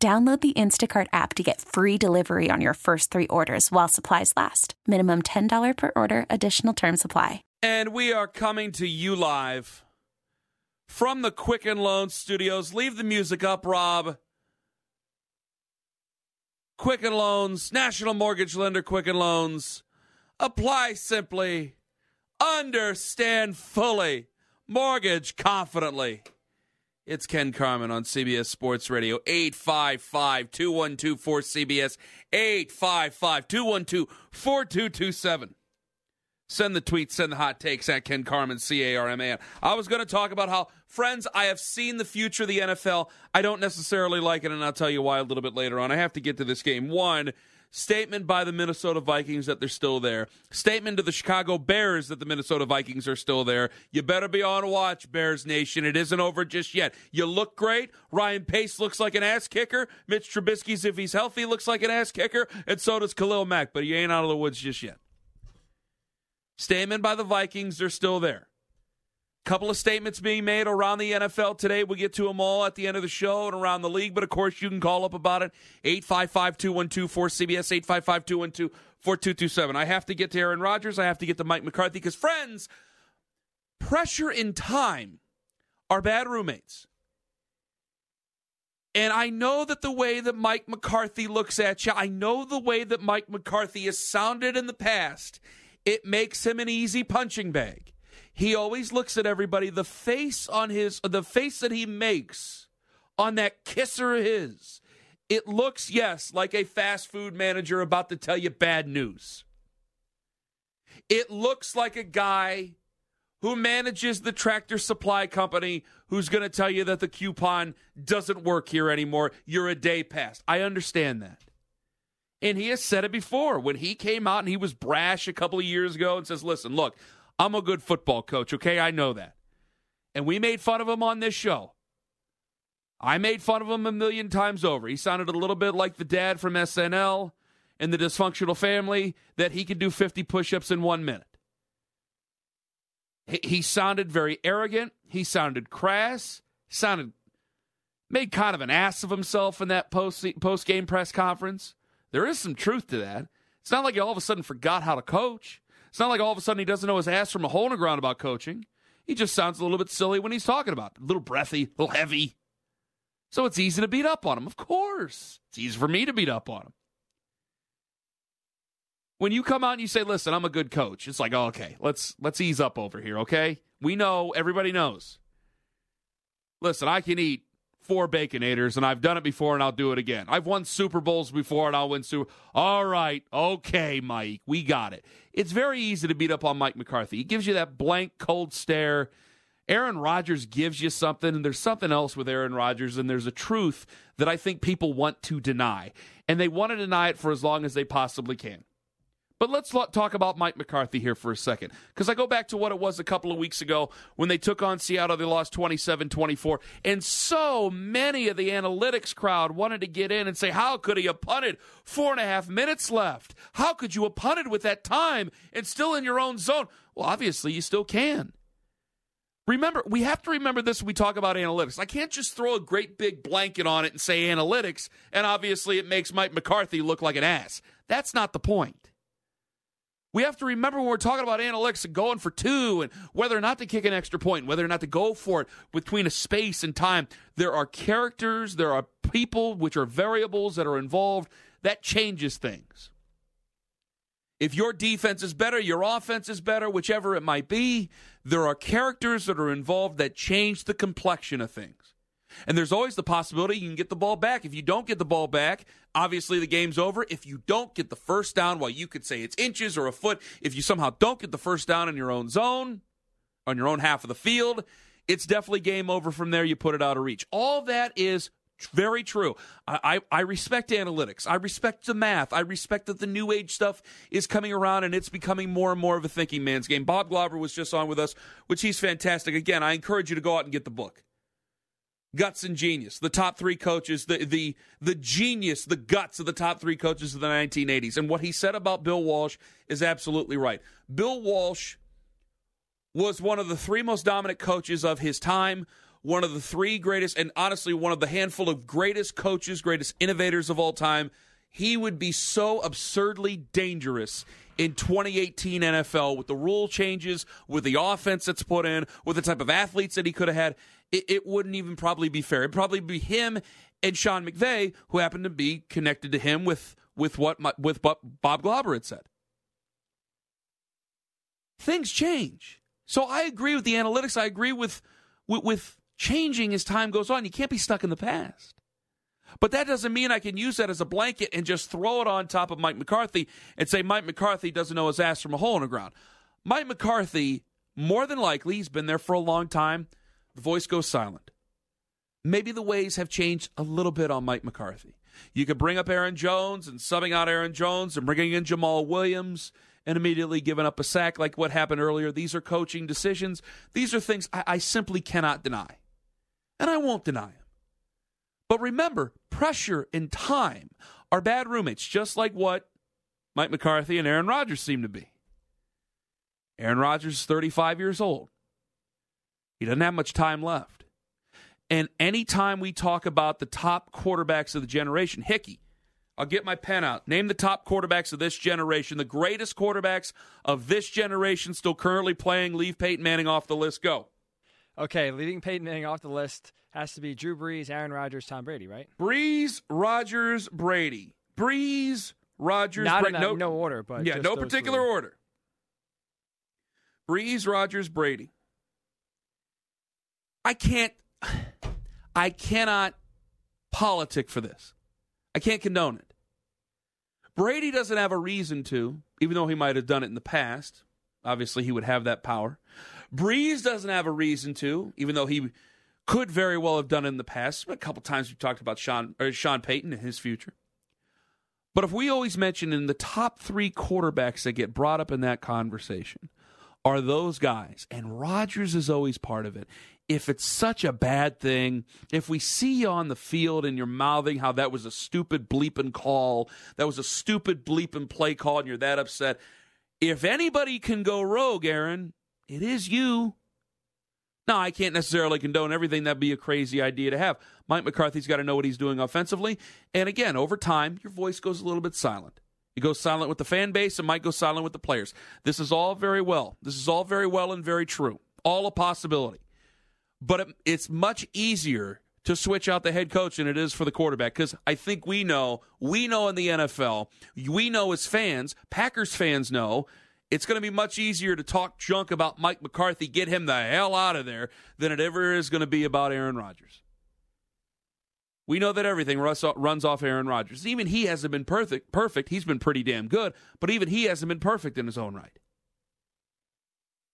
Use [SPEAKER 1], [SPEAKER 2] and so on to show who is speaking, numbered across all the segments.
[SPEAKER 1] Download the Instacart app to get free delivery on your first three orders while supplies last. Minimum $10 per order, additional term supply.
[SPEAKER 2] And we are coming to you live from the Quicken Loan Studios. Leave the music up, Rob. Quicken Loans, National Mortgage Lender, Quicken Loans. Apply simply, understand fully, mortgage confidently. It's Ken Carman on CBS Sports Radio, 855 212 4CBS, 855 212 4227. Send the tweets, send the hot takes at Ken Carman, C A R M A N. I was going to talk about how, friends, I have seen the future of the NFL. I don't necessarily like it, and I'll tell you why a little bit later on. I have to get to this game. One, Statement by the Minnesota Vikings that they're still there. Statement to the Chicago Bears that the Minnesota Vikings are still there. You better be on watch, Bears Nation. It isn't over just yet. You look great. Ryan Pace looks like an ass kicker. Mitch Trubisky's, if he's healthy, looks like an ass kicker. And so does Khalil Mack, but he ain't out of the woods just yet. Statement by the Vikings, they're still there couple of statements being made around the NFL today. We'll get to them all at the end of the show and around the league. But of course, you can call up about it 855 212 4CBS, 855 212 4227. I have to get to Aaron Rodgers. I have to get to Mike McCarthy because, friends, pressure and time are bad roommates. And I know that the way that Mike McCarthy looks at you, I know the way that Mike McCarthy has sounded in the past, it makes him an easy punching bag. He always looks at everybody. The face on his, the face that he makes on that kisser of his, it looks, yes, like a fast food manager about to tell you bad news. It looks like a guy who manages the tractor supply company who's going to tell you that the coupon doesn't work here anymore. You're a day past. I understand that. And he has said it before when he came out and he was brash a couple of years ago and says, listen, look, I'm a good football coach, okay? I know that. And we made fun of him on this show. I made fun of him a million times over. He sounded a little bit like the dad from SNL in the dysfunctional family that he could do 50 push ups in one minute. He, he sounded very arrogant. He sounded crass. Sounded, made kind of an ass of himself in that post, post game press conference. There is some truth to that. It's not like he all of a sudden forgot how to coach. It's not like all of a sudden he doesn't know his ass from a hole in the ground about coaching. He just sounds a little bit silly when he's talking about it. A little breathy, a little heavy. So it's easy to beat up on him. Of course. It's easy for me to beat up on him. When you come out and you say, listen, I'm a good coach, it's like, oh, okay, let's let's ease up over here, okay? We know, everybody knows. Listen, I can eat four baconators, and I've done it before, and I'll do it again. I've won Super Bowls before, and I'll win Super. All right, okay, Mike, we got it. It's very easy to beat up on Mike McCarthy. He gives you that blank, cold stare. Aaron Rodgers gives you something, and there's something else with Aaron Rodgers, and there's a truth that I think people want to deny, and they want to deny it for as long as they possibly can. But let's talk about Mike McCarthy here for a second. Because I go back to what it was a couple of weeks ago when they took on Seattle. They lost 27 24. And so many of the analytics crowd wanted to get in and say, How could he have punted? Four and a half minutes left. How could you have punted with that time and still in your own zone? Well, obviously, you still can. Remember, we have to remember this when we talk about analytics. I can't just throw a great big blanket on it and say analytics, and obviously it makes Mike McCarthy look like an ass. That's not the point. We have to remember when we're talking about analytics and going for two and whether or not to kick an extra point, whether or not to go for it between a space and time. There are characters, there are people, which are variables that are involved. That changes things. If your defense is better, your offense is better, whichever it might be, there are characters that are involved that change the complexion of things. And there's always the possibility you can get the ball back. If you don't get the ball back, obviously the game's over. If you don't get the first down, while you could say it's inches or a foot, if you somehow don't get the first down in your own zone, on your own half of the field, it's definitely game over from there. You put it out of reach. All that is Very true. I, I, I, respect analytics. I respect the math. I respect that the new age stuff is coming around and it's becoming more and more of a thinking man's game. Bob Glauber was just on with us, which he's fantastic. Again, I encourage you to go out and get the book. Guts and genius, the top three coaches, the the the genius, the guts of the top three coaches of the 1980s. And what he said about Bill Walsh is absolutely right. Bill Walsh was one of the three most dominant coaches of his time one of the three greatest, and honestly, one of the handful of greatest coaches, greatest innovators of all time. He would be so absurdly dangerous in 2018 NFL with the rule changes, with the offense that's put in, with the type of athletes that he could have had. It, it wouldn't even probably be fair. It'd probably be him and Sean McVay, who happened to be connected to him with with what with what Bob Glauber had said. Things change. So I agree with the analytics. I agree with with, with changing as time goes on. You can't be stuck in the past. But that doesn't mean I can use that as a blanket and just throw it on top of Mike McCarthy and say Mike McCarthy doesn't know his ass from a hole in the ground. Mike McCarthy, more than likely, he's been there for a long time. The voice goes silent. Maybe the ways have changed a little bit on Mike McCarthy. You could bring up Aaron Jones and subbing out Aaron Jones and bringing in Jamaal Williams and immediately giving up a sack like what happened earlier. These are coaching decisions. These are things I, I simply cannot deny and I won't deny them. But remember, pressure and time are bad roommates, just like what Mike McCarthy and Aaron Rodgers seem to be. Aaron Rodgers is 35 years old. He doesn't have much time left. And anytime we talk about the top quarterbacks of the generation, Hickey, I'll get my pen out. Name the top quarterbacks of this generation, the greatest quarterbacks of this generation still currently playing. Leave Peyton Manning off the list. Go.
[SPEAKER 3] Okay, leaving Peyton Manning off the list has to be Drew Brees, Aaron Rodgers, Tom Brady, right?
[SPEAKER 2] Brees, Rodgers, Brady. Brees, Rodgers,
[SPEAKER 3] Not
[SPEAKER 2] Brady.
[SPEAKER 3] in no, no order, but
[SPEAKER 2] yeah, no particular
[SPEAKER 3] three.
[SPEAKER 2] order. Brees, Rodgers, Brady. I can't. I cannot politic for this. I can't condone it. Brady doesn't have a reason to, even though he might have done it in the past. Obviously, he would have that power. Brees doesn't have a reason to, even though he could very well have done it in the past. A couple times we've talked about Sean Sean Payton and his future. But if we always mention in the top three quarterbacks that get brought up in that conversation are those guys, and Rodgers is always part of it. If it's such a bad thing, if we see you on the field and you're mouthing how that was a stupid bleeping call, that was a stupid bleeping play call, and you're that upset, if anybody can go rogue, Aaron, it is you. Now, I can't necessarily condone everything. That'd be a crazy idea to have. Mike McCarthy's got to know what he's doing offensively. And again, over time, your voice goes a little bit silent. It goes silent with the fan base and might go silent with the players. This is all very well. This is all very well and very true. All a possibility. But it, it's much easier to switch out the head coach than it is for the quarterback because I think we know, we know in the NFL, we know as fans, Packers fans know it's going to be much easier to talk junk about Mike McCarthy, get him the hell out of there, than it ever is going to be about Aaron Rodgers. We know that everything runs off Aaron Rodgers. Even he hasn't been perfect. Perfect. He's been pretty damn good, but even he hasn't been perfect in his own right.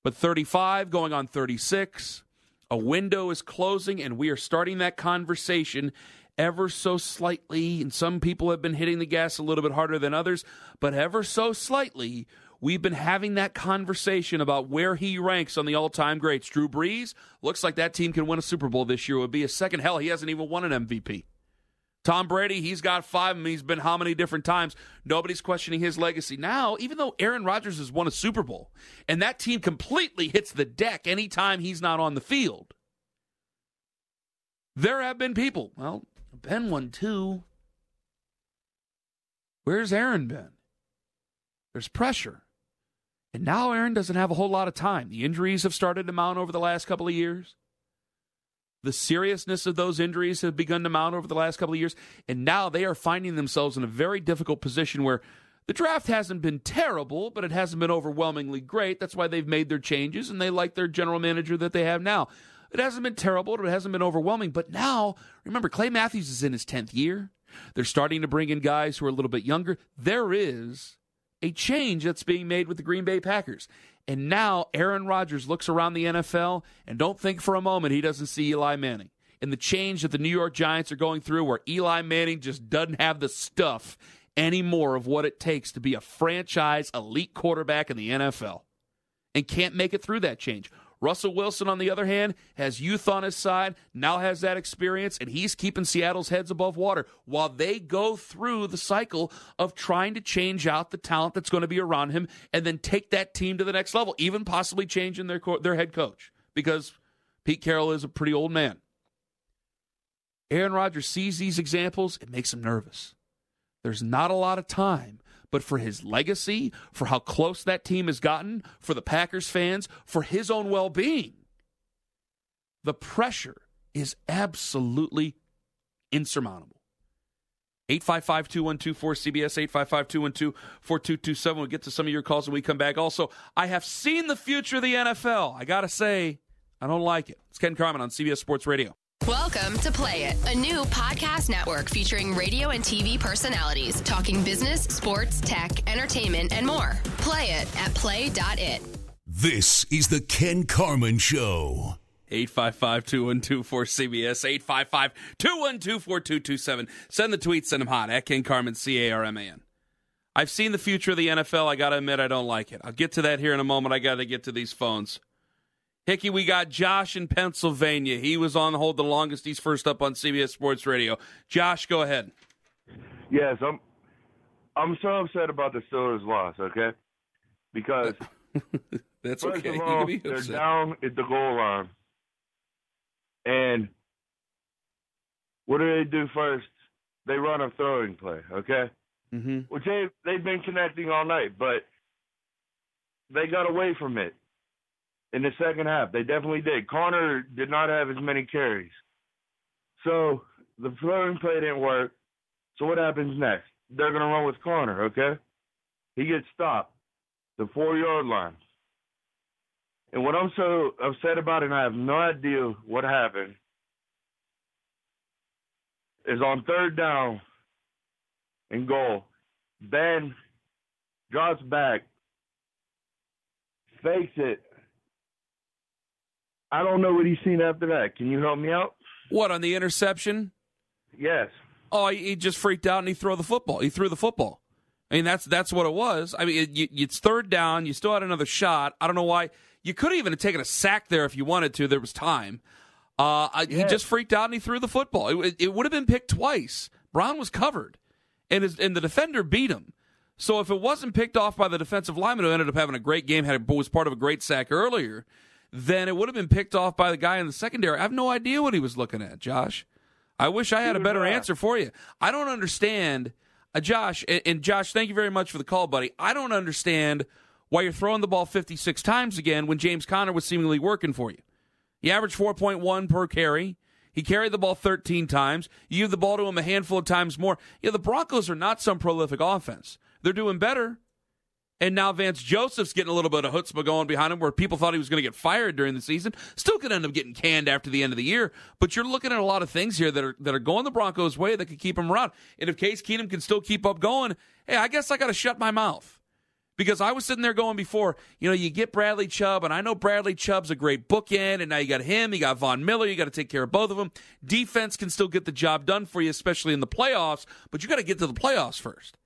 [SPEAKER 2] But 35 going on 36, a window is closing, and we are starting that conversation ever so slightly. And some people have been hitting the gas a little bit harder than others, but ever so slightly, We've been having that conversation about where he ranks on the all time greats. Drew Brees looks like that team can win a Super Bowl this year. It would be a second. Hell, he hasn't even won an MVP. Tom Brady, he's got five and he's been how many different times? Nobody's questioning his legacy. Now, even though Aaron Rodgers has won a Super Bowl and that team completely hits the deck anytime he's not on the field, there have been people. Well, Ben won too. Where's Aaron been? There's pressure. And now Aaron doesn't have a whole lot of time. The injuries have started to mount over the last couple of years. The seriousness of those injuries have begun to mount over the last couple of years. And now they are finding themselves in a very difficult position where the draft hasn't been terrible, but it hasn't been overwhelmingly great. That's why they've made their changes and they like their general manager that they have now. It hasn't been terrible, but it hasn't been overwhelming. But now, remember, Clay Matthews is in his 10th year. They're starting to bring in guys who are a little bit younger. There is a change that's being made with the Green Bay Packers. And now Aaron Rodgers looks around the NFL and don't think for a moment he doesn't see Eli Manning. and the change that the New York Giants are going through, where Eli Manning just doesn't have the stuff anymore of what it takes to be a franchise elite quarterback in the NFL and can't make it through that change. Russell Wilson, on the other hand, has youth on his side, now has that experience, and he's keeping Seattle's heads above water while they go through the cycle of trying to change out the talent that's going to be around him and then take that team to the next level, even possibly changing their, their head coach because Pete Carroll is a pretty old man. Aaron Rodgers sees these examples, it makes him nervous. There's not a lot of time but for his legacy, for how close that team has gotten, for the Packers fans, for his own well being. The pressure is absolutely insurmountable. 855 212 4CBS, 855 212 4227. We'll get to some of your calls when we come back. Also, I have seen the future of the NFL. I got to say, I don't like it. It's Ken Carman on CBS Sports Radio.
[SPEAKER 4] Welcome to Play It, a new podcast network featuring radio and TV personalities talking business, sports, tech, entertainment, and more. Play it at play.it.
[SPEAKER 5] This is the Ken Carman Show.
[SPEAKER 2] 855 212 cbs 855 212 4227. Send the tweets, send them hot at Ken Carman, C A R M A N. I've seen the future of the NFL. I got to admit, I don't like it. I'll get to that here in a moment. I got to get to these phones. Hickey, we got Josh in Pennsylvania. He was on hold the longest. He's first up on CBS Sports Radio. Josh, go ahead.
[SPEAKER 6] Yes, I'm. I'm so upset about the Steelers' loss. Okay, because
[SPEAKER 2] that's
[SPEAKER 6] first
[SPEAKER 2] okay.
[SPEAKER 6] of all,
[SPEAKER 2] you can be
[SPEAKER 6] they're
[SPEAKER 2] upset.
[SPEAKER 6] down at the goal line, and what do they do first? They run a throwing play. Okay,
[SPEAKER 2] Mm-hmm.
[SPEAKER 6] which they they've been connecting all night, but they got away from it in the second half. They definitely did. Conner did not have as many carries, so the throwing play didn't work. So what happens next? They're gonna run with Conner. Okay, he gets stopped, the four yard line. And what I'm so upset about, and I have no idea what happened, is on third down and goal. Ben drops back, fakes it. I don't know what he's seen after that. Can you help me out?
[SPEAKER 2] What on the interception?
[SPEAKER 6] Yes.
[SPEAKER 2] Oh, he just freaked out and he threw the football. He threw the football. I mean, that's that's what it was. I mean, it, you, it's third down. You still had another shot. I don't know why. You could have even have taken a sack there if you wanted to. There was time. Uh, I, He just freaked out and he threw the football. It, it, it would have been picked twice. Brown was covered, and his, and the defender beat him. So if it wasn't picked off by the defensive lineman who ended up having a great game, had was part of a great sack earlier, then it would have been picked off by the guy in the secondary. I have no idea what he was looking at, Josh. I wish I had a better answer for you. I don't understand, uh, Josh. And, and Josh, thank you very much for the call, buddy. I don't understand why you're throwing the ball 56 times again when James Conner was seemingly working for you. He averaged 4.1 per carry. He carried the ball 13 times. You give the ball to him a handful of times more. Yeah, the Broncos are not some prolific offense. They're doing better. And now Vance Joseph's getting a little bit of chutzpah going behind him where people thought he was going to get fired during the season. Still could end up getting canned after the end of the year. But you're looking at a lot of things here that are that are going the Broncos' way that could keep him around. And if Case Keenum can still keep up going, hey, I guess I got to shut my mouth. Because I was sitting there going before, you know, you get Bradley Chubb, and I know Bradley Chubb's a great bookend, and now you got him, you got Von Miller, you got to take care of both of them. Defense can still get the job done for you, especially in the playoffs, but you got to get to the playoffs first.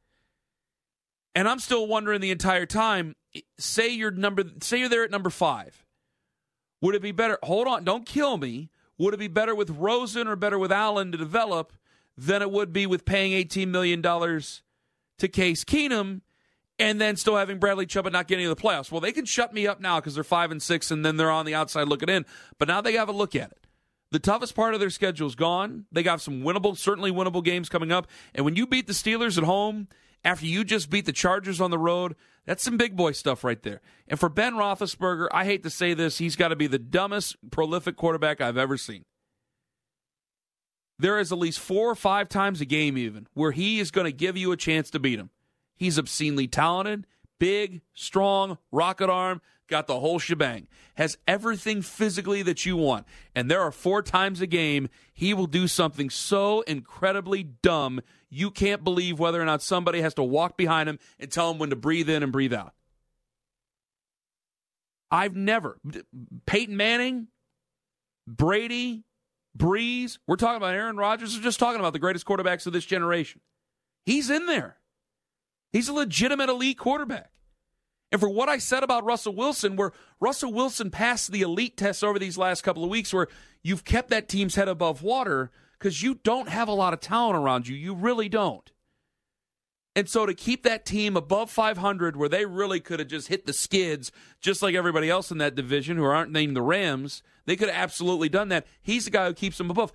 [SPEAKER 2] And I'm still wondering the entire time. Say you're number, say you're there at number five. Would it be better? Hold on, don't kill me. Would it be better with Rosen or better with Allen to develop than it would be with paying $18 million to Case Keenum and then still having Bradley Chubb and not getting to the playoffs? Well, they can shut me up now because they're five and six, and then they're on the outside looking in. But now they have a look at it. The toughest part of their schedule is gone. They got some winnable, certainly winnable games coming up. And when you beat the Steelers at home after you just beat the Chargers on the road, that's some big boy stuff right there. And for Ben Roethlisberger, I hate to say this, he's got to be the dumbest prolific quarterback I've ever seen. There is at least four or five times a game, even, where he is going to give you a chance to beat him. He's obscenely talented, big, strong, rocket arm, got the whole shebang, has everything physically that you want. And there are four times a game he will do something so incredibly dumb you can't believe whether or not somebody has to walk behind him and tell him when to breathe in and breathe out. I've never, Peyton Manning, Brady, Brees, we're talking about Aaron Rodgers, we're just talking about the greatest quarterbacks of this generation. He's in there. He's a legitimate elite quarterback. And for what I said about Russell Wilson, where Russell Wilson passed the elite tests over these last couple of weeks, where you've kept that team's head above water because you don't have a lot of talent around you. You really don't. And so to keep that team above 500, where they really could have just hit the skids, just like everybody else in that division who aren't named the Rams, they could have absolutely done that. He's the guy who keeps them above.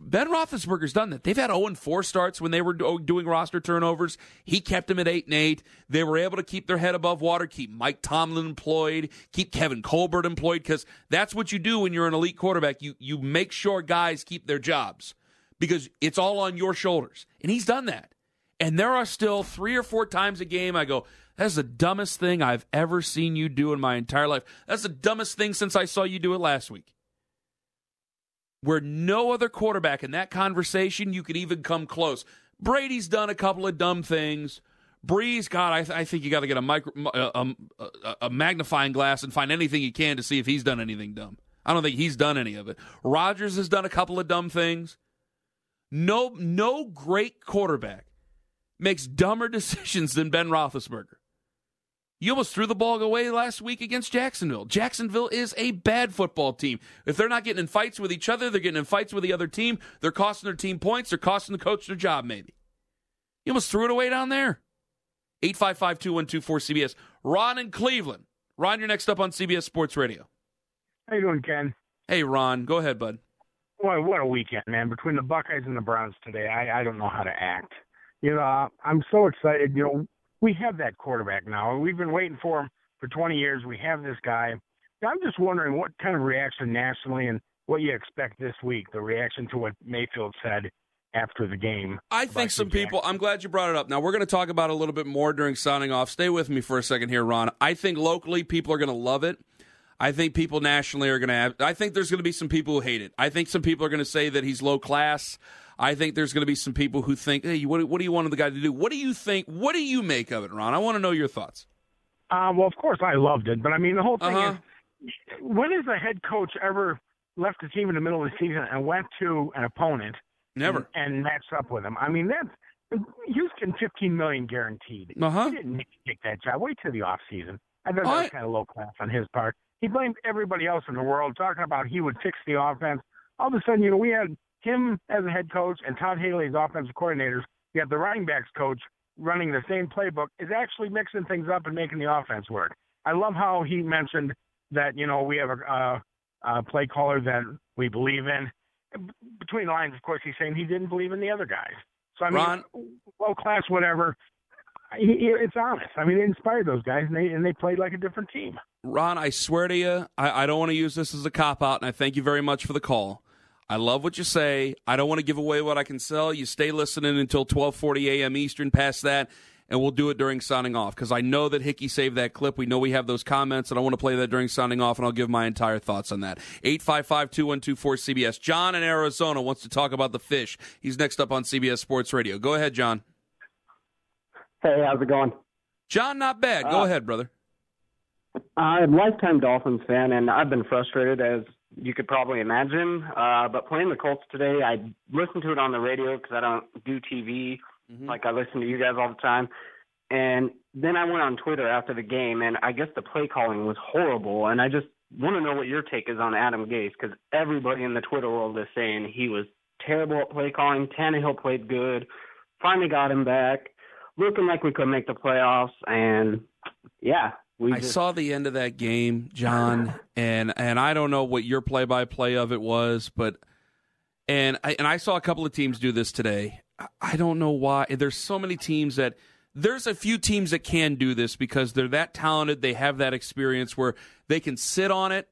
[SPEAKER 2] Ben Roethlisberger's done that. They've had 0 4 starts when they were doing roster turnovers. He kept them at 8 and 8. They were able to keep their head above water, keep Mike Tomlin employed, keep Kevin Colbert employed, because that's what you do when you're an elite quarterback. You you make sure guys keep their jobs because it's all on your shoulders. And he's done that. And there are still three or four times a game I go, that's the dumbest thing I've ever seen you do in my entire life. That's the dumbest thing since I saw you do it last week where no other quarterback in that conversation you could even come close. Brady's done a couple of dumb things. Brees, God, I, th- I think you got to get a, micro, uh, um, a, a magnifying glass and find anything you can to see if he's done anything dumb. I don't think he's done any of it. Rodgers has done a couple of dumb things. No, no great quarterback makes dumber decisions than Ben Roethlisberger. You almost threw the ball away last week against Jacksonville. Jacksonville is a bad football team. If they're not getting in fights with each other, they're getting in fights with the other team. They're costing their team points. They're costing the coach their job, maybe. You almost threw it away down there. 855 2124 CBS. Ron in Cleveland. Ron, you're next up on CBS Sports Radio.
[SPEAKER 7] How you doing, Ken?
[SPEAKER 2] Hey, Ron. Go ahead, bud.
[SPEAKER 7] Boy, what a weekend, man. Between the Buckeyes and the Browns today, I, I don't know how to act. You know, I'm so excited. You know, we have that quarterback now. We've been waiting for him for 20 years. We have this guy. I'm just wondering what kind of reaction nationally and what you expect this week, the reaction to what Mayfield said after the game.
[SPEAKER 2] I think some people, I'm glad you brought it up. Now, we're going to talk about a little bit more during sounding off. Stay with me for a second here, Ron. I think locally people are going to love it. I think people nationally are going to have, I think there's going to be some people who hate it. I think some people are going to say that he's low class. I think there's going to be some people who think, hey, what, what do you want the guy to do? What do you think? What do you make of it, Ron? I want to know your thoughts.
[SPEAKER 7] Uh, well, of course, I loved it, but I mean, the whole thing
[SPEAKER 2] Uh-huh.
[SPEAKER 7] is, when has a head coach ever left a team in the middle of the season and went to an opponent
[SPEAKER 2] Never.
[SPEAKER 7] and, and matched up with them? I mean, that's Houston, fifteen million guaranteed.
[SPEAKER 2] Uh-huh.
[SPEAKER 7] He didn't take that job. Wait till the off season. I thought that was kind of low class on his part. He blamed everybody else in the world, talking about he would fix the offense. All of a sudden, you know, we had him as a head coach and Todd Haley as offensive coordinators. You have the running backs coach running the same playbook is actually mixing things up and making the offense work. I love how he mentioned that you know we have a, a, a play caller that we believe in. Between the lines, of course, he's saying he didn't believe in the other guys. So I mean,
[SPEAKER 2] Ron?
[SPEAKER 7] low class, whatever. It's honest. I mean, it inspired those guys, and they and they played like a different team.
[SPEAKER 2] Ron, I swear to you, I, I don't want to use this as a cop out, and I thank you very much for the call. I love what you say. I don't want to give away what I can sell. You stay listening until 12:40 a.m. Eastern. Past that, and we'll do it during sounding off because I know that Hickey saved that clip. We know we have those comments, and I want to play that during sounding off, and I'll give my entire thoughts on that. 855-2124-CBS. John in Arizona wants to talk about the fish. He's next up on CBS Sports Radio. Go ahead, John.
[SPEAKER 8] Hey, how's it going?
[SPEAKER 2] John, not bad. Go
[SPEAKER 8] Uh,
[SPEAKER 2] ahead, brother.
[SPEAKER 8] I'm a lifetime Dolphins fan, and I've been frustrated as you could probably imagine. Uh, but playing the Colts today, I listened to it on the radio because I don't do TV like I listen to you guys all the time. And then I went on Twitter after the game, and I guess the play calling was horrible. And I just want to know what your take is on Adam Gase because everybody in the Twitter world is saying he was terrible at play calling. Tannehill played good, finally got him back, looking like we could make the playoffs. And yeah, we
[SPEAKER 2] I
[SPEAKER 8] just,
[SPEAKER 2] saw the end of that game, John, and and I don't know what your play by play of it was, but and I and I saw a couple of teams do this today. I- I don't know why. There's so many teams that there's a few teams that can do this because they're that talented. They have that experience where they can sit on it,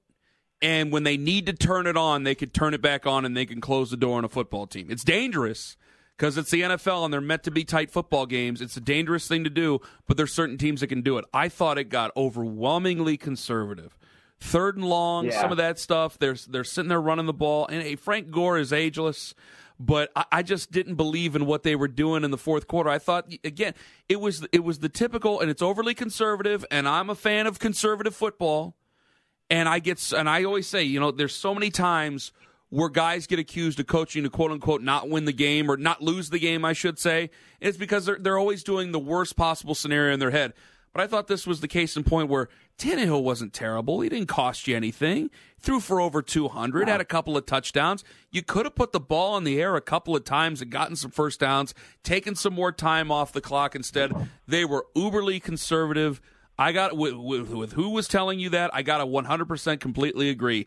[SPEAKER 2] and when they need to turn it on, they can turn it back on, and they can close the door on a football team. It's dangerous because it's the NFL and they're meant to be tight football games. It's a dangerous thing to do, but there's certain teams that can do it. I thought it got overwhelmingly conservative. Third and long,
[SPEAKER 8] Yeah.
[SPEAKER 2] some of that stuff. They're they're sitting there running the ball, and hey, Frank Gore is ageless. But I, I just didn't believe in what they were doing in the fourth quarter. I thought again, it was it was the typical, and it's overly conservative. And I'm a fan of conservative football and I get and I always say, you know, there's so many times where guys get accused of coaching to quote unquote not win the game or not lose the game, I should say. It's because they're, they're always doing the worst possible scenario in their head. But I thought this was the case in point where Tannehill wasn't terrible. He didn't cost you anything. Threw for over 200, had a couple of touchdowns. You could have put the ball in the air a couple of times and gotten some first downs, taken some more time off the clock instead. They were uberly conservative. I got with, with, with who was telling you that. I got to 100% completely agree.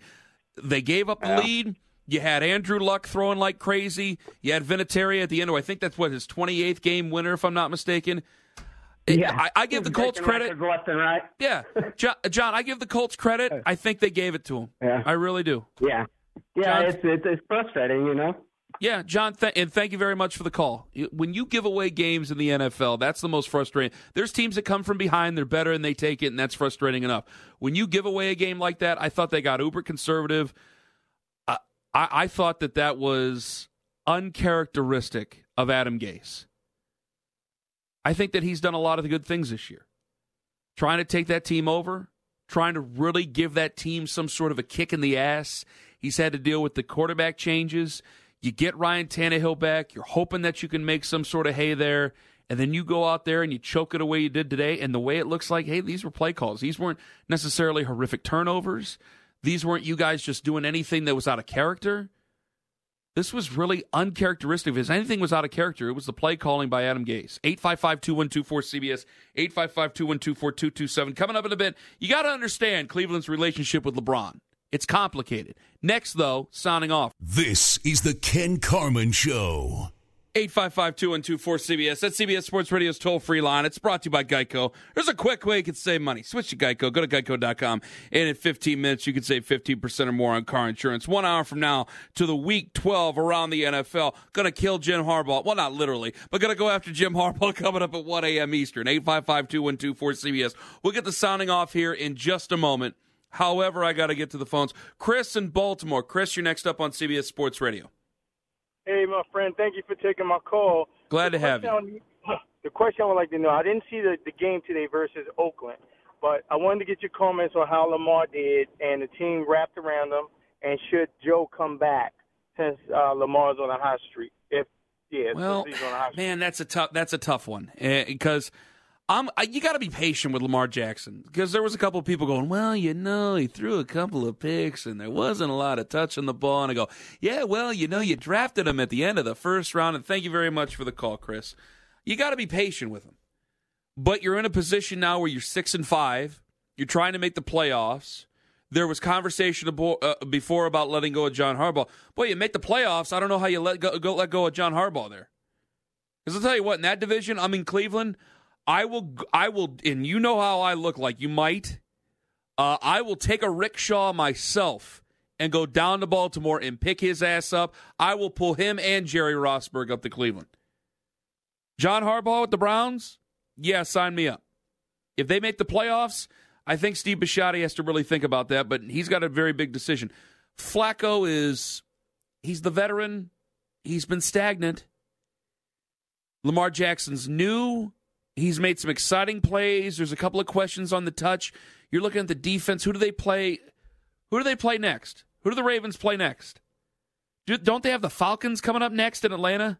[SPEAKER 2] They gave up the yeah. lead. You had Andrew Luck throwing like crazy. You had Vinatieri at the end. I think that's what his 28th game winner, if I'm not mistaken.
[SPEAKER 8] Yeah,
[SPEAKER 2] I, I give the Colts credit.
[SPEAKER 8] Left and right.
[SPEAKER 2] Yeah, John, John, I give the Colts credit. I think they gave it to him.
[SPEAKER 8] Yeah,
[SPEAKER 2] I really do.
[SPEAKER 8] Yeah, yeah, John, it's, it's, it's frustrating, you know.
[SPEAKER 2] Yeah, John, th- and thank you very much for the call. When you give away games in the NFL, that's the most frustrating. There's teams that come from behind, they're better, and they take it, and that's frustrating enough. When you give away a game like that, I thought they got uber conservative. I-, I thought that that was uncharacteristic of Adam Gase. I think that he's done a lot of the good things this year. Trying to take that team over, trying to really give that team some sort of a kick in the ass. He's had to deal with the quarterback changes. You get Ryan Tannehill back. You're hoping that you can make some sort of hay there. And then you go out there and you choke it away you did today. And the way it looks like, hey, these were play calls. These weren't necessarily horrific turnovers. These weren't you guys just doing anything that was out of character. This was really uncharacteristic. If anything was out of character, it was the play calling by Adam Gase. 855 2124 CBS, 855 2124 4227. Coming up in a bit, you got to understand Cleveland's relationship with LeBron. It's complicated. Next, though, sounding off.
[SPEAKER 5] This is the Ken Carman Show.
[SPEAKER 2] 855 2124 CBS. That's CBS Sports Radio's toll free line. It's brought to you by Geico. There's a quick way you can save money. Switch to Geico. Go to geico.com. And in 15 minutes, you can save 15% or more on car insurance. One hour from now to the week 12 around the NFL. Gonna kill Jim Harbaugh. Well, not literally, but gonna go after Jim Harbaugh coming up at 1 a.m. Eastern. 855 2124 CBS. We'll get the sounding off here in just a moment. However, I got to get to the phones. Chris in Baltimore. Chris, you're next up on CBS Sports Radio.
[SPEAKER 9] Hey, my friend, thank you for taking my call.
[SPEAKER 2] Glad the to have you.
[SPEAKER 9] the question I would like to know I didn't see the, the game today versus Oakland, but I wanted to get your comments on how Lamar did and the team wrapped around him, and should Joe come back since uh, Lamar's on the high streak? If yeah,
[SPEAKER 2] well, man, that's a tough that's a tough one because. Uh, I'm, I, you got to be patient with Lamar Jackson because there was a couple of people going, well, you know, he threw a couple of picks and there wasn't a lot of touching the ball. And I go, yeah, well, you know, you drafted him at the end of the first round. And thank you very much for the call, Chris. You got to be patient with him. But you're in a position now where you're six and five. You're trying to make the playoffs. There was conversation uh, before about letting go of John Harbaugh. Boy, you make the playoffs. I don't know how you let go, go let go of John Harbaugh there. Because I'll tell you what, in that division, I'm in Cleveland. I will, I will, and you know how I look like. You might. Uh, I will take a rickshaw myself and go down to Baltimore and pick his ass up. I will pull him and Jerry Rosburg up to Cleveland. John Harbaugh with the Browns? Yeah, sign me up. If they make the playoffs, I think Steve Bisciotti has to really think about that, but he's got a very big decision. Flacco is, he's the veteran. He's been stagnant. Lamar Jackson's new. He's made some exciting plays. There's a couple of questions on the touch. You're looking at the defense. Who do they play? Who do they play next? Who do the Ravens play next? Don't they have the Falcons coming up next in Atlanta?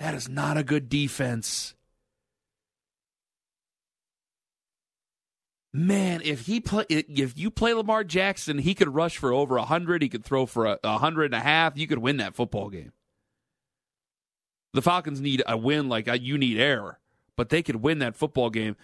[SPEAKER 2] That is not a good defense. Man, if he play, if you play Lamar Jackson, he could rush for over hundred. He could throw for a, a hundred and a half. You could win that football game. The Falcons need a win like uh, you need air but they could win that football game.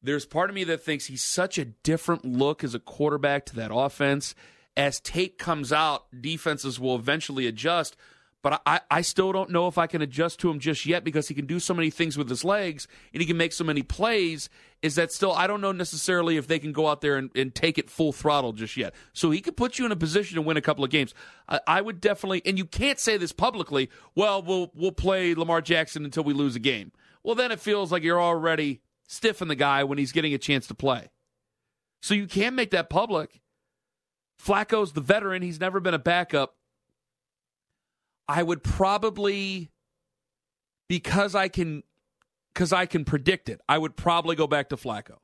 [SPEAKER 2] There's part of me that thinks he's such a different look as a quarterback to that offense. As tape comes out, defenses will eventually adjust. But I, I still don't know if I can adjust to him just yet because he can do so many things with his legs and he can make so many plays. Is that still, I don't know necessarily if they can go out there and, and take it full throttle just yet. So he could put you in a position to win a couple of games. I, I would definitely, and you can't say this publicly, well, we'll, we'll play Lamar Jackson until we lose a game well, then it feels like you're already stiffing the guy when he's getting a chance to play. So you can't make that public. Flacco's the veteran, he's never been a backup. I would probably because I can because I can predict it, I would probably go back to Flacco.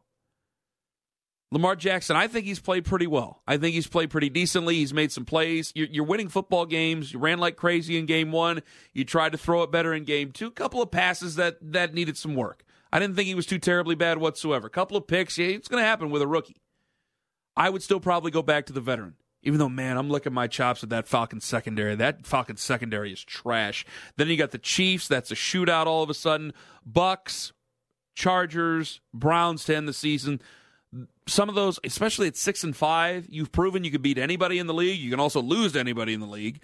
[SPEAKER 2] Lamar Jackson, I think he's played pretty well. I think he's played pretty decently. He's made some plays. You're, you're, winning football games. You ran like crazy in game one. You tried to throw it better in game two. A couple of passes that that needed some work. I didn't think he was too terribly bad whatsoever. A couple of picks. Yeah, it's going to happen with a rookie. I would still probably go back to the veteran. Even though, man, I'm licking my chops at that Falcons secondary. That Falcons secondary is trash. Then you got the Chiefs. That's a shootout all of a sudden. Bucks, Chargers, Browns to end the season some of those, especially at six and five, you've proven you can beat anybody in the league. You can also lose to anybody in the league.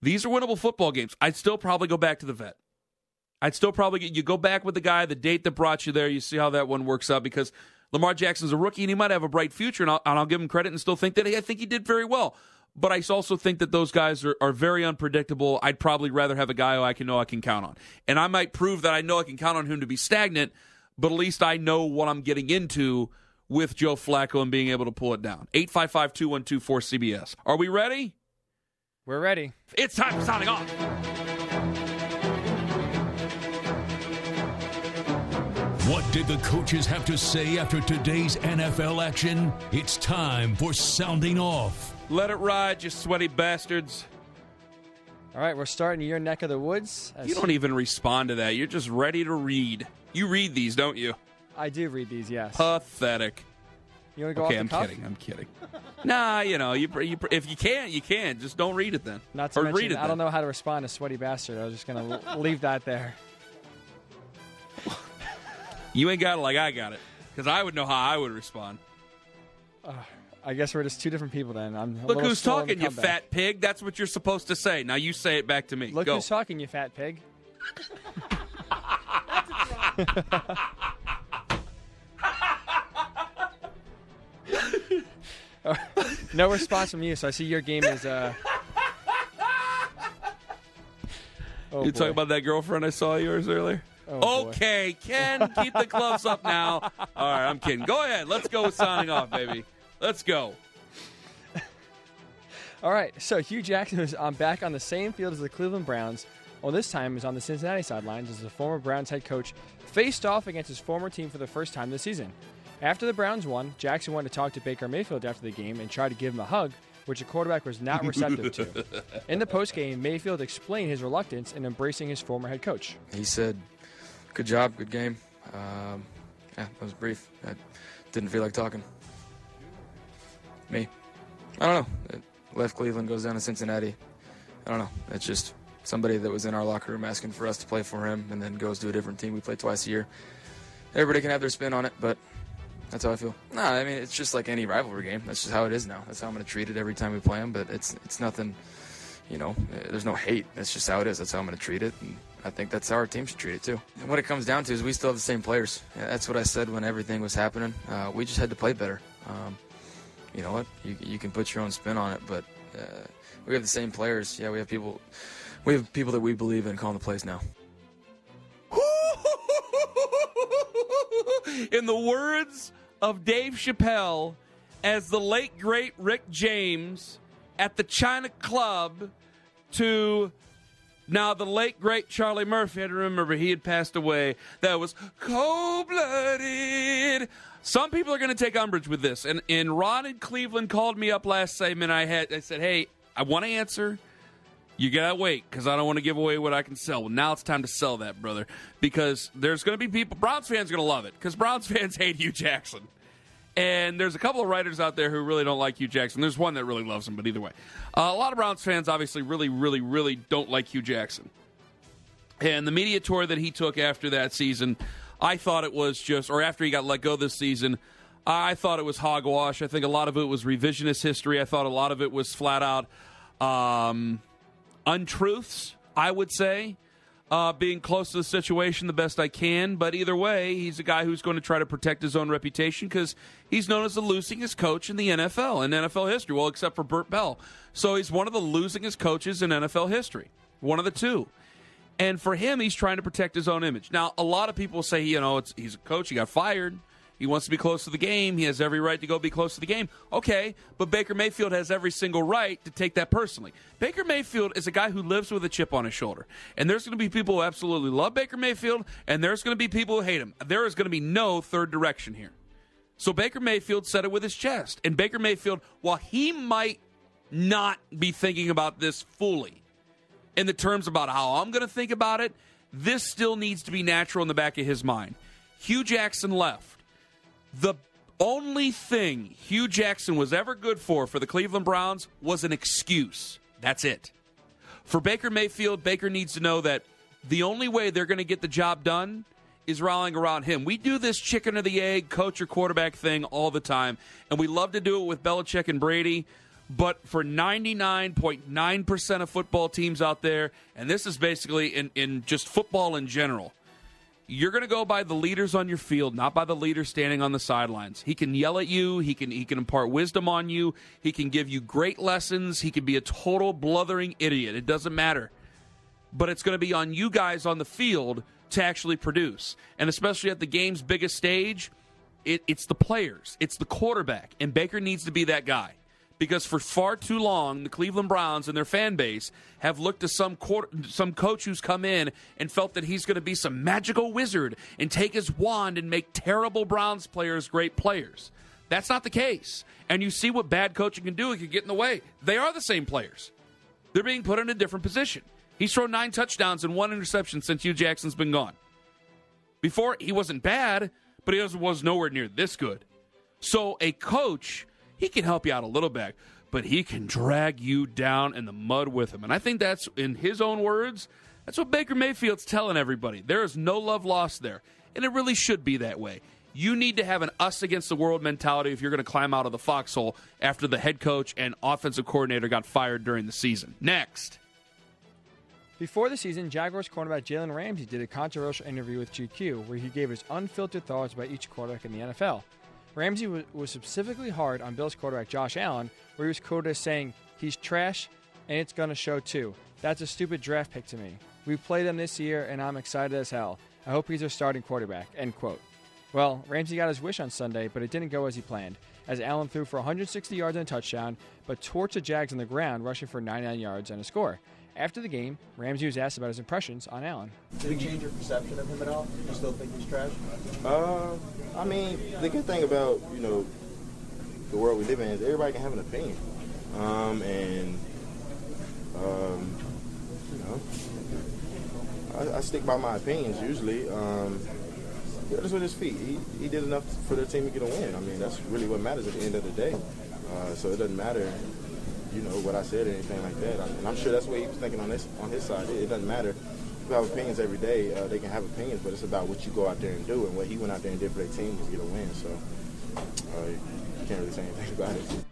[SPEAKER 2] These are winnable football games. I'd still probably go back to the vet. I'd still probably get you go back with the guy, the date that brought you there. You see how that one works out because Lamar Jackson's a rookie and he might have a bright future, and I'll, and I'll give him credit and still think that I think he did very well. But I also think that those guys are, are very unpredictable. I'd probably rather have a guy who I can know I can count on, and I might prove that I know I can count on him to be stagnant. But at least I know what I'm getting into with Joe Flacco and being able to pull it down. 855 212 4CBS. Are we ready?
[SPEAKER 3] We're ready.
[SPEAKER 2] It's time for sounding off.
[SPEAKER 5] What did the coaches have to say after today's NFL action? It's time for sounding off.
[SPEAKER 2] Let it ride, you sweaty bastards.
[SPEAKER 3] All right, we're starting your neck of the woods.
[SPEAKER 2] You don't even respond to that. You're just ready to read. You read these, don't you?
[SPEAKER 3] I do read these, yes.
[SPEAKER 2] Pathetic.
[SPEAKER 3] You want to go
[SPEAKER 2] okay,
[SPEAKER 3] off
[SPEAKER 2] I'm
[SPEAKER 3] cuff?
[SPEAKER 2] kidding. I'm kidding. nah, you know, you, you if you can't, you can't. Just don't read it then.
[SPEAKER 3] Not to
[SPEAKER 2] or
[SPEAKER 3] mention,
[SPEAKER 2] read it.
[SPEAKER 3] I don't know how to respond to sweaty bastard. I was just going to leave that there.
[SPEAKER 2] You ain't got it like I got it, because I would know how I would respond.
[SPEAKER 3] Uh, I guess we're just two different people then. I'm
[SPEAKER 2] Look who's
[SPEAKER 3] slow on the
[SPEAKER 2] talking, you fat pig. That's what you're supposed to say. Now you say it back to me.
[SPEAKER 3] Look
[SPEAKER 2] Go.
[SPEAKER 3] who's talking, you fat pig. No response from you, so I see your game is. Uh... Oh,
[SPEAKER 2] you
[SPEAKER 3] boy.
[SPEAKER 2] talking about that girlfriend I saw yours earlier?
[SPEAKER 3] Oh, boy.
[SPEAKER 2] okay, Ken, keep the gloves up now. All right, I'm kidding. Go ahead. Let's go with sounding off, baby. Let's go.
[SPEAKER 3] All right, so Hue Jackson is on back on the same field as the Cleveland Browns. Well, this time is on the Cincinnati sidelines as the former Browns head coach faced off against his former team for the first time this season. After the Browns won, Jackson went to talk to Baker Mayfield after the game and tried to give him a hug, which the quarterback was not receptive to. In the postgame, Mayfield explained his reluctance in embracing his former head coach.
[SPEAKER 10] He said, "Good job, good game." Um, yeah, that was brief. I didn't feel like talking. Me, I don't know. It left Cleveland, goes down to Cincinnati. I don't know. It's just somebody that was in our locker room asking for us to play for him, and then goes to a different team. We play twice a year. Everybody can have their spin on it, but that's how I feel. No, I mean it's just like any rivalry game. That's just how it is now. That's how I'm going to treat it every time we play them. But it's it's nothing. You know, uh, there's no hate. That's just how it is. That's how I'm going to treat it. And I think that's how our team should treat it too. And what it comes down to is we still have the same players. Yeah, that's what I said when everything was happening. Uh, we just had to play better. Um, you know what? You you can put your own spin on it, but uh, we have the same players. Yeah, we have people. We have people that we believe in calling the plays now.
[SPEAKER 2] In the words of Dave Chappelle, as the late great Rick James at the China Club to now the late great Charlie Murphy. I had to remember he had passed away. That was cold blooded. Some people are going to take umbrage with this, and and Ron in Cleveland called me up last segment. I had I said, hey, I want to answer. You gotta wait because I don't want to give away what I can sell. Well, now it's time to sell that, brother, because there's to be people. Browns fans are to love it because Browns fans hate Hue Jackson, and there's a couple of writers out there who really don't like Hue Jackson. There's one that really loves him, but either way, uh, a lot of Browns fans obviously really, really, really don't like Hue Jackson. And the media tour that he took after that season, I thought it was just, or after he got let go this season, I thought it was hogwash. I think a lot of it was revisionist history. I thought a lot of it was flat out. Um, untruths, I would say. Uh, being close to the situation the best I can, but either way, he's a guy who's going to try to protect his own reputation because he's known as the losingest coach in the NFL in NFL history. Well, except for Bert Bell, so he's one of the losingest coaches in NFL history, one of the two. And for him, he's trying to protect his own image. Now, a lot of people say, you know, he's a coach. He got fired. He wants to be close to the game. He has every right to go be close to the game. Okay, but Baker Mayfield has every single right to take that personally. Baker Mayfield is a guy who lives with a chip on his shoulder. And there's going to be people who absolutely love Baker Mayfield, and there's going to be people who hate him. There is going to be no third direction here. So Baker Mayfield said it with his chest. And Baker Mayfield, while he might not be thinking about this fully in the terms about how I'm going to think about it, this still needs to be natural in the back of his mind. Hue Jackson left. The only thing Hue Jackson was ever good for for the Cleveland Browns was an excuse. That's it. For Baker Mayfield, Baker needs to know that the only way they're going to get the job done is rallying around him. We do this chicken or the egg, coach or quarterback thing all the time, and we love to do it with Belichick and Brady. But for 99.9% of football teams out there, and this is basically in, in just football in general, you're going to go by the leaders on your field, not by the leader standing on the sidelines. He can yell at you, he can he can impart wisdom on you, he can give you great lessons, he can be a total blithering idiot. It doesn't matter. But it's going to be on you guys on the field to actually produce. And especially at the game's biggest stage, it, it's the players, it's the quarterback, and Baker needs to be that guy because for far too long, the Cleveland Browns and their fan base have looked to some some coach who's come in and felt that he's going to be some magical wizard and take his wand and make terrible Browns players great players. That's not the case. And you see what bad coaching can do. It can get in the way. They are the same players. They're being put in a different position. He's thrown nine touchdowns and one interception since Hue Jackson's been gone. Before, he wasn't bad, but he was nowhere near this good. So a coach he can help you out a little bit, but he can drag you down in the mud with him. And I think that's, in his own words, that's what Baker Mayfield's telling everybody. There is no love lost there. And it really should be that way. You need to have an us against the world mentality if you're going to climb out of the foxhole after the head coach and offensive coordinator got fired during the season. Next.
[SPEAKER 3] Before the season, Jaguars cornerback Jalen Ramsey did a controversial interview with GQ where he gave his unfiltered thoughts about each quarterback in the NFL. Ramsey was, specifically hard on Bills quarterback Josh Allen, where he was quoted as saying, He's trash, and it's going to show too. That's a stupid draft pick to me. We played him this year, and I'm excited as hell. I hope he's our starting quarterback. End quote. Well, Ramsey got his wish on Sunday, but it didn't go as he planned, as Allen threw for 160 yards and a touchdown, but torched the Jags on the ground, rushing for 99 yards and a score. After the game, Ramsey was asked about his impressions on Allen.
[SPEAKER 11] Did it change your perception of him at all? You still think he's trash?
[SPEAKER 12] Uh, I mean, the good thing about you know the world we live in is everybody can have an opinion, um, and um, you know, I, I, stick by my opinions usually. Um, just with his feet, he, he did enough for their team to get a win. I mean, that's really what matters at the end of the day. Uh, so it doesn't matter you know, what I said or anything like that. And I'm sure that's what he was thinking on this on his side. It, it doesn't matter. People have opinions every day. Uh, they can have opinions, but it's about what you go out there and do. And what he went out there and did for their team was get a win. So uh, you can't really say anything about it.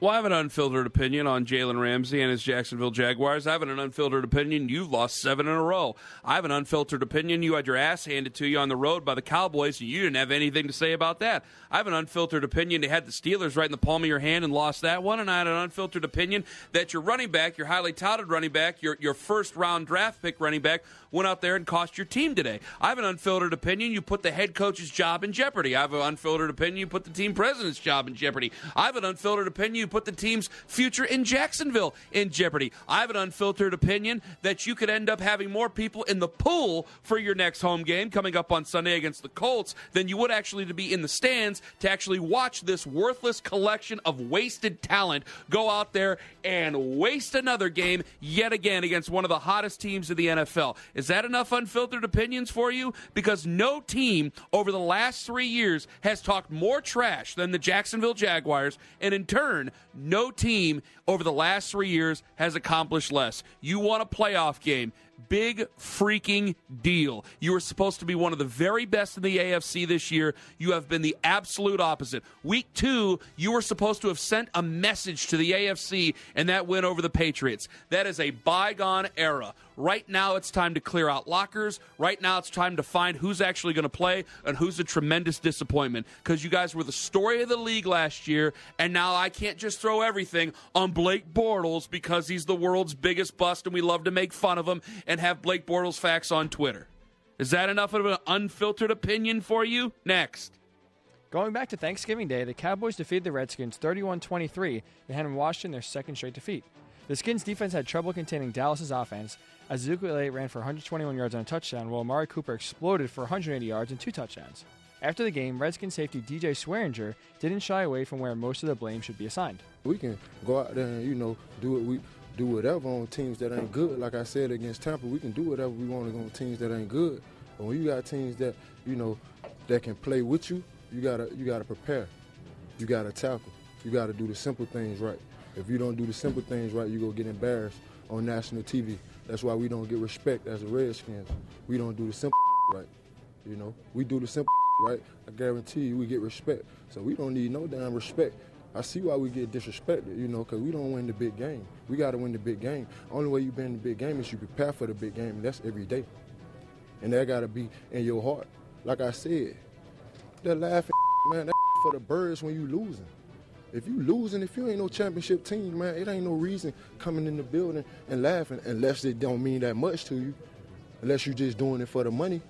[SPEAKER 2] Well, I have an unfiltered opinion on Jalen Ramsey and his Jacksonville Jaguars. I have an unfiltered opinion. You've lost seven in a row. I have an unfiltered opinion. You had your ass handed to you on the road by the Cowboys, and you didn't have anything to say about that. I have an unfiltered opinion. They had the Steelers right in the palm of your hand and lost that one. And I had an unfiltered opinion that your running back, your highly touted running back, your, your first round draft pick running back, went out there and cost your team today. I have an unfiltered opinion. You put the head coach's job in jeopardy. I have an unfiltered opinion. You put the team president's job in jeopardy. I have an unfiltered opinion put the team's future in Jacksonville in jeopardy. I have an unfiltered opinion that you could end up having more people in the pool for your next home game coming up on Sunday against the Colts than you would actually to be in the stands to actually watch this worthless collection of wasted talent go out there and waste another game yet again against one of the hottest teams in the NFL. Is that enough unfiltered opinions for you? Because no team over the last three years has talked more trash than the Jacksonville Jaguars, and in turn, no team over the last three years has accomplished less. You want a playoff game. Big freaking deal. You were supposed to be one of the very best in the AFC this year. You have been the absolute opposite. Week two, you were supposed to have sent a message to the AFC, and that win over the Patriots. That is a bygone era. Right now, it's time to clear out lockers. Right now, it's time to find who's actually going to play and who's a tremendous disappointment. Because you guys were the story of the league last year, and now I can't just throw everything on Blake Bortles because he's the world's biggest bust and we love to make fun of him and have Blake Bortles facts on Twitter. Is that enough of an unfiltered opinion for you? Next.
[SPEAKER 3] Going back to Thanksgiving Day, the Cowboys defeated the Redskins 31 23 and had Washington their second straight defeat. The Skins defense had trouble containing Dallas's offense as Ezekiel ran for 121 yards on a touchdown, while Amari Cooper exploded for 180 yards and two touchdowns. After the game, Redskins safety DJ Swearinger didn't shy away from where most of the blame should be assigned.
[SPEAKER 13] We can go out there and you know do what we do whatever on teams that ain't good. Like I said against Tampa, we can do whatever we want on teams that ain't good. But when you got teams that you know that can play with you, you gotta you gotta prepare. You gotta tackle. You gotta do the simple things right. If you don't do the simple things right, you go get embarrassed on national TV. That's why we don't get respect as the Redskins. We don't do the simple right. You know, we do the simple right. I guarantee you, we get respect. So we don't need no damn respect. I see why we get disrespected, you know, because we don't win the big game. We got to win the big game. Only way you win the big game is you prepare for the big game, and that's every day. And that got to be in your heart. Like I said, that laughing, man, that for the birds when you losing. If you losing, if you ain't no championship team, man, it ain't no reason coming in the building and laughing unless it don't mean that much to you, unless you just doing it for the money.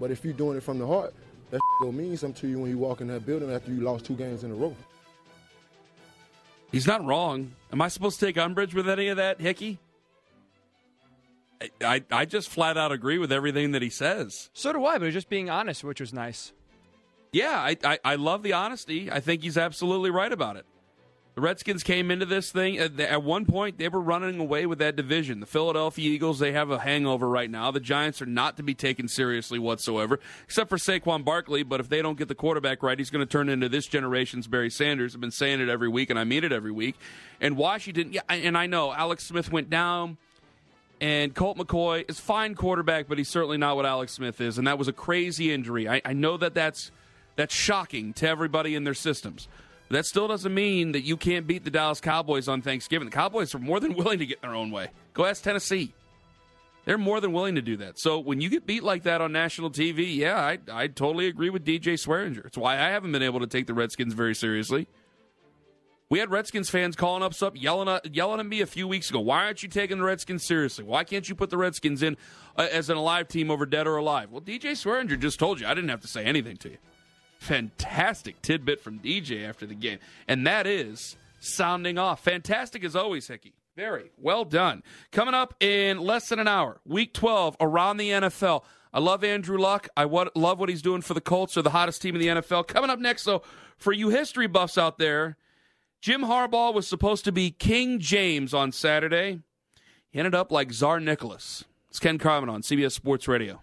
[SPEAKER 13] But if you doing it from the heart, that gonna mean something to you when you walk in that building after you lost two games in a row.
[SPEAKER 2] He's not wrong. Am I supposed to take umbrage with any of that, Hickey? I, I, I just flat out agree with everything that he says.
[SPEAKER 3] So do I, but he's just being honest, which was nice.
[SPEAKER 2] Yeah, I, I, I love the honesty. I think he's absolutely right about it. The Redskins came into this thing uh, at, at, one point they were running away with that division. The Philadelphia Eagles they have a hangover right now. The Giants are not to be taken seriously whatsoever, except for Saquon Barkley. But if they don't get the quarterback right, he's going to turn into this generation's Barry Sanders. I've been saying it every week, and I mean it every week. And Washington, yeah, and I know Alex Smith went down. And Colt McCoy is fine quarterback, but he's certainly not what Alex Smith is, and that was a crazy injury. I, I know that that's that's shocking to everybody in their systems. That still doesn't mean that you can't beat the Dallas Cowboys on Thanksgiving. The Cowboys are more than willing to get their own way. Go ask Tennessee. They're more than willing to do that. So when you get beat like that on national TV, yeah, I, I totally agree with DJ Swearinger. It's why I haven't been able to take the Redskins very seriously. We had Redskins fans calling us up, yelling at, yelling at me a few weeks ago. Why aren't you taking the Redskins seriously? Why can't you put the Redskins in uh, as an alive team over dead or alive? Well, DJ Swearinger just told you. I didn't have to say anything to you fantastic tidbit from DJ after the game. And that is sounding off. Fantastic as always, Hickey. Very well done. Coming up in less than an hour, week 12 around the NFL. I love Andrew Luck. I love what he's doing for the Colts. They're the hottest team in the NFL. Coming up next, though, for you history buffs out there, Jim Harbaugh was supposed to be King James on Saturday. He ended up like Tsar Nicholas. It's Ken Carman on CBS Sports Radio.